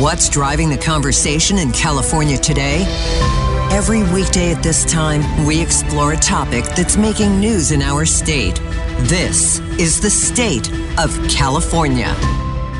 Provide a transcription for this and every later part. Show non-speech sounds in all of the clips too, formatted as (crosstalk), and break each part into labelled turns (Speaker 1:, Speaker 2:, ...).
Speaker 1: What's driving the conversation in California today? Every weekday at this time, we explore a topic that's making news in our state. This is the state of California.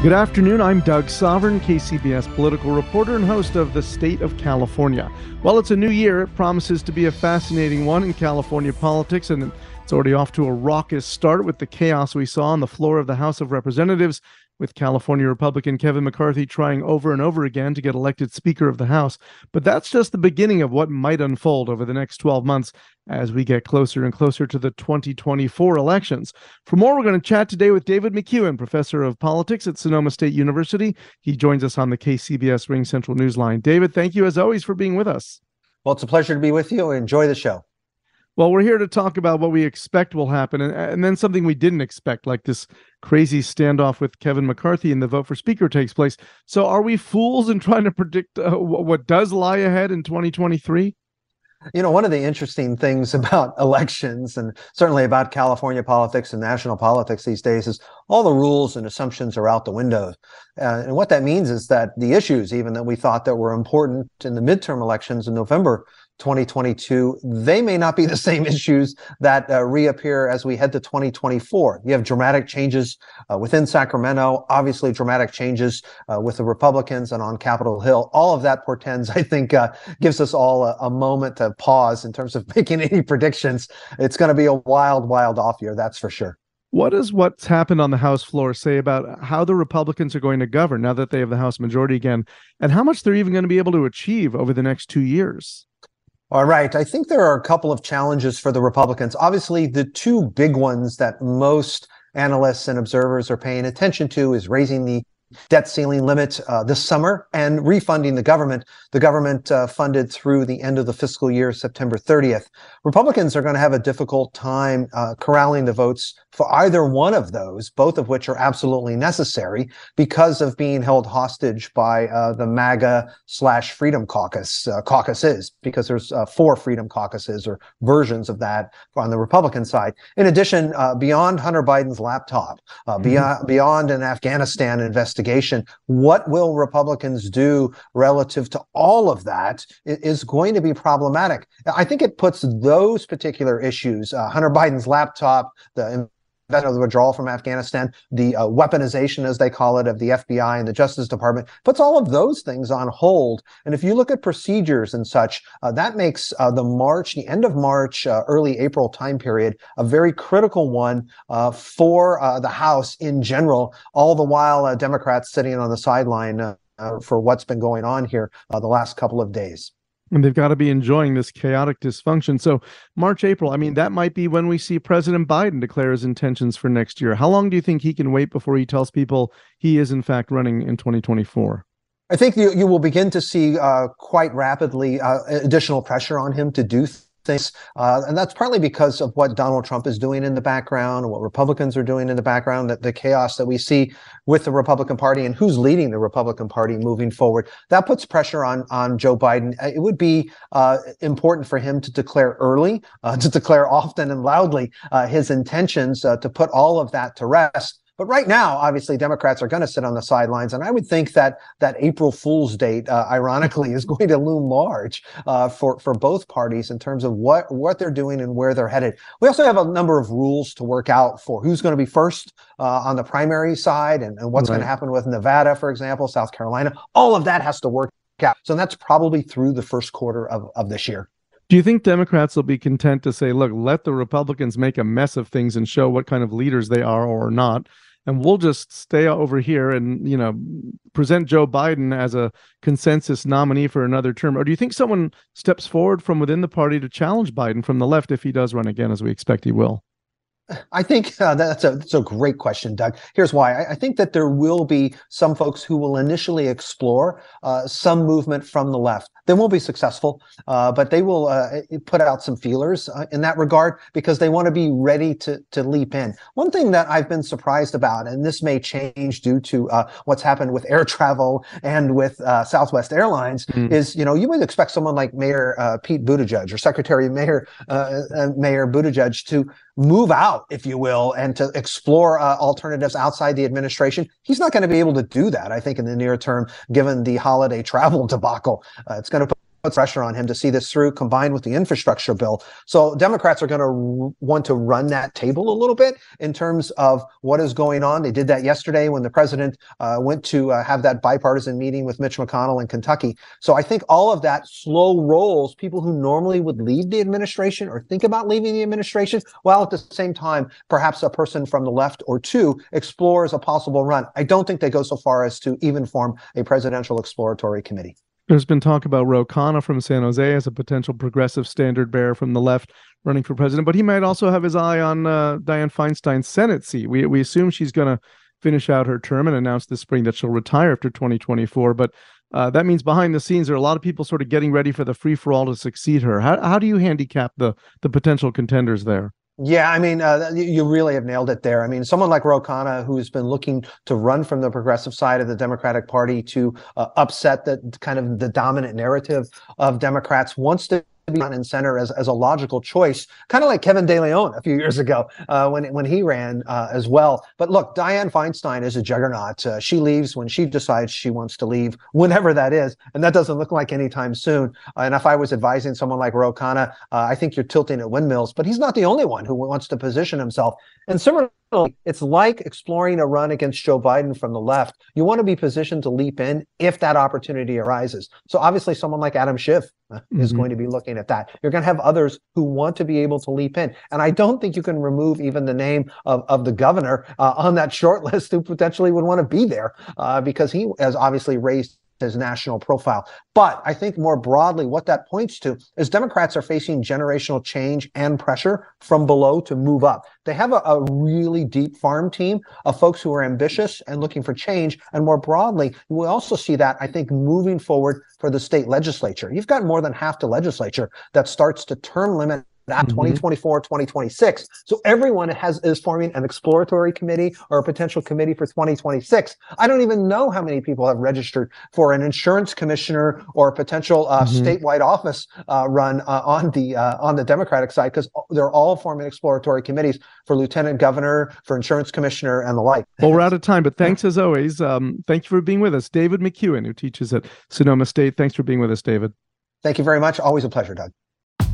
Speaker 2: Good afternoon. I'm Doug Sovern, KCBS political reporter and host of The State of California. Well, it's a new year. It promises to be a fascinating one in California politics, and it's already off to a raucous start with the chaos we saw on the floor of the House of Representatives with California Republican Kevin McCarthy trying over and over again to get elected Speaker of the House. But that's just the beginning of what might unfold over the next 12 months as we get closer and closer to the 2024 elections. For more, we're going to chat today with David McCuan, professor of politics at Sonoma State University. He joins us on the KCBS RingCentral Newsline. David, thank you as always for being with us.
Speaker 3: Well, it's a pleasure to be with you. Enjoy the show.
Speaker 2: Well, we're here to talk about what we expect will happen and, and then something we didn't expect, like this crazy standoff with Kevin McCarthy and the vote for Speaker takes place. So, are we fools in trying to predict uh, what does lie ahead in 2023?
Speaker 3: You know, one of the interesting things (laughs) about elections and certainly about California politics and national politics these days is all the rules and assumptions are out the window. Uh, and what that means is that the issues, even that we thought that were important in the midterm elections in November, 2022, they may not be the (laughs) same issues that uh, reappear as we head to 2024. You have dramatic changes uh, within Sacramento, obviously dramatic changes uh, with the Republicans and on Capitol Hill. All of that portends, (laughs) I think, uh, gives us all a, a, moment to pause in terms of (laughs) making any predictions. It's going to be a wild, wild off year, that's for sure.
Speaker 2: What does what's happened on the House floor say about how the Republicans are going to govern now that they have the House majority again, and how much they're even going to be able to achieve over the next two years?
Speaker 3: All right. I think there are a couple of challenges for the Republicans. Obviously, the two big ones that most analysts and observers are paying attention to is raising the debt ceiling limit uh, this summer and refunding the government. The government uh, funded through the end of the fiscal year, September 30th. Republicans are going to have a difficult time uh, corralling the votes for either one of those, both of which are absolutely necessary because of being held hostage by uh, the MAGA slash Freedom Caucus uh, caucuses, because there's uh, four Freedom Caucuses or versions of that on the Republican side. In addition, beyond Hunter Biden's laptop, mm-hmm. beyond beyond an Afghanistan investigation investigation. What will Republicans do relative to all of that is going to be problematic. I think it puts those particular issues, uh, Hunter Biden's laptop, the the withdrawal from Afghanistan, the uh, weaponization, as they call it, of the FBI and the Justice Department, puts all of those things on hold. And if you look at procedures and such, uh, that makes uh, the March, the end of March, uh, early April time period, a very critical one uh, for uh, the House in general. All the while, Democrats sitting on the sideline for what's been going on here the last couple of days
Speaker 2: and they've got to be enjoying this chaotic dysfunction. So, March, April, I mean, that might be when we see President Biden declare his intentions for next year. How long do you think he can wait before he tells people he is, in fact, running in 2024?
Speaker 3: I think you, you will begin to see uh, quite rapidly uh, additional pressure on him to do things. Uh, and that's partly because of what Donald Trump is doing in the background what Republicans are doing in the background, that the chaos that we see with the Republican Party and who's leading the Republican Party moving forward. That puts pressure on, on Joe Biden. Uh, it would be uh, important for him to declare early, uh, to declare often and loudly uh, his intentions uh, to put all of that to rest. But right now, obviously, Democrats are going to sit on the sidelines, and I would think that that April Fool's date, uh, ironically, is going to loom large uh, for for both parties in terms of what what they're doing and where they're headed. We also have a number of rules to work out for who's going to be first uh, on the primary side, and, and what's right. going to happen with Nevada, for example, South Carolina. All of that has to work out. So that's probably through the first quarter of, of this year.
Speaker 2: Do you think Democrats will be content to say, look, let the Republicans make a mess of things and show what kind of leaders they are or not? And we'll just stay over here and you know present Joe Biden as a consensus nominee for another term or do you think someone steps forward from within the party to challenge Biden from the left if he does run again as we expect he will
Speaker 3: I think uh, that's, a, that's a great question, Doug. Here's why. I, I, think that there will be some folks who will initially explore uh, some movement from the left. They won't be successful, uh, but they will uh, put out some feelers uh, in that regard because they want to be ready to, to leap in. One thing that I've been surprised about, and this may change due to uh, what's happened with air travel and with Southwest Airlines, mm. is you know you would expect someone like Mayor Pete Buttigieg or Secretary Mayor Mayor Buttigieg to move out, if you will, and to explore uh, alternatives outside the administration. He's not going to be able to do that, I think, in the near term, given the holiday (laughs) travel debacle. Uh, it's going to puts pressure on him to see this through combined with the infrastructure bill. So Democrats are going to r- want to run that table a little bit in terms of what is going on. They did that yesterday when the president uh, went to uh, have that bipartisan meeting with Mitch McConnell in Kentucky. So I think all of that slow rolls people who normally would leave the administration or think about leaving the administration, while at the same time, perhaps a person from the left or two explores a possible run. I don't think they go so far as to even form a presidential exploratory committee.
Speaker 2: There's been talk about Ro Khanna from San Jose as a potential progressive standard bearer from the left running for president, but he might also have his eye on uh, Dianne Feinstein's Senate seat. We we assume she's going to finish out her term and announce this spring that she'll retire after 2024. But uh, that means behind the scenes, there are a lot of people sort of getting ready for the free for all to succeed her. How how do you handicap the the potential contenders there?
Speaker 3: Yeah, I mean, uh, you really have nailed it there. I mean, someone like Ro Khanna, who's been looking to run from the progressive side of the Democratic Party to uh, upset the kind of the dominant narrative of Democrats, wants to be and center as, as a logical choice, kind of like Kevin De Leon a few years ago uh, when when he ran uh, as well. But look, Dianne Feinstein is a juggernaut. Uh, she leaves when she decides she wants to leave, whenever that is, and that doesn't look like anytime soon. Uh, and if I was advising someone like Ro Khanna, uh, I think you're tilting at windmills. But he's not the only one who wants to position himself. And similarly it's like exploring a run against Joe Biden from the left. You want to be positioned to leap in if that opportunity arises. So obviously, someone like Adam Schiff uh, mm-hmm. is going to be looking at that. You're going to have others who want to be able to leap in, and I don't think you can remove even the name of of the governor uh, on that (laughs) short list who potentially would want to be there uh, because he has obviously raised his national profile. But I think more broadly, what that points to is Democrats are facing generational change and pressure from below to move up. They have a, a, really deep farm team of folks who are ambitious and looking for change. And more broadly, we also see that, I think, moving forward for the state legislature. You've got more than half the legislature that starts to term limit not mm-hmm. 2024, 2026. So everyone has is forming an exploratory committee or a potential committee for 2026. I don't even know how many people have registered for an insurance commissioner or a potential uh, mm-hmm. statewide office uh, run uh, on the uh, on the Democratic side because they're all forming exploratory committees for lieutenant governor, for insurance commissioner, and the like.
Speaker 2: Well, we're out of time, but thanks as always. Um, thank you for being with us, David McCuan, who teaches at Sonoma State. Thanks for being with us, David.
Speaker 3: Thank you very much. Always a pleasure, Doug.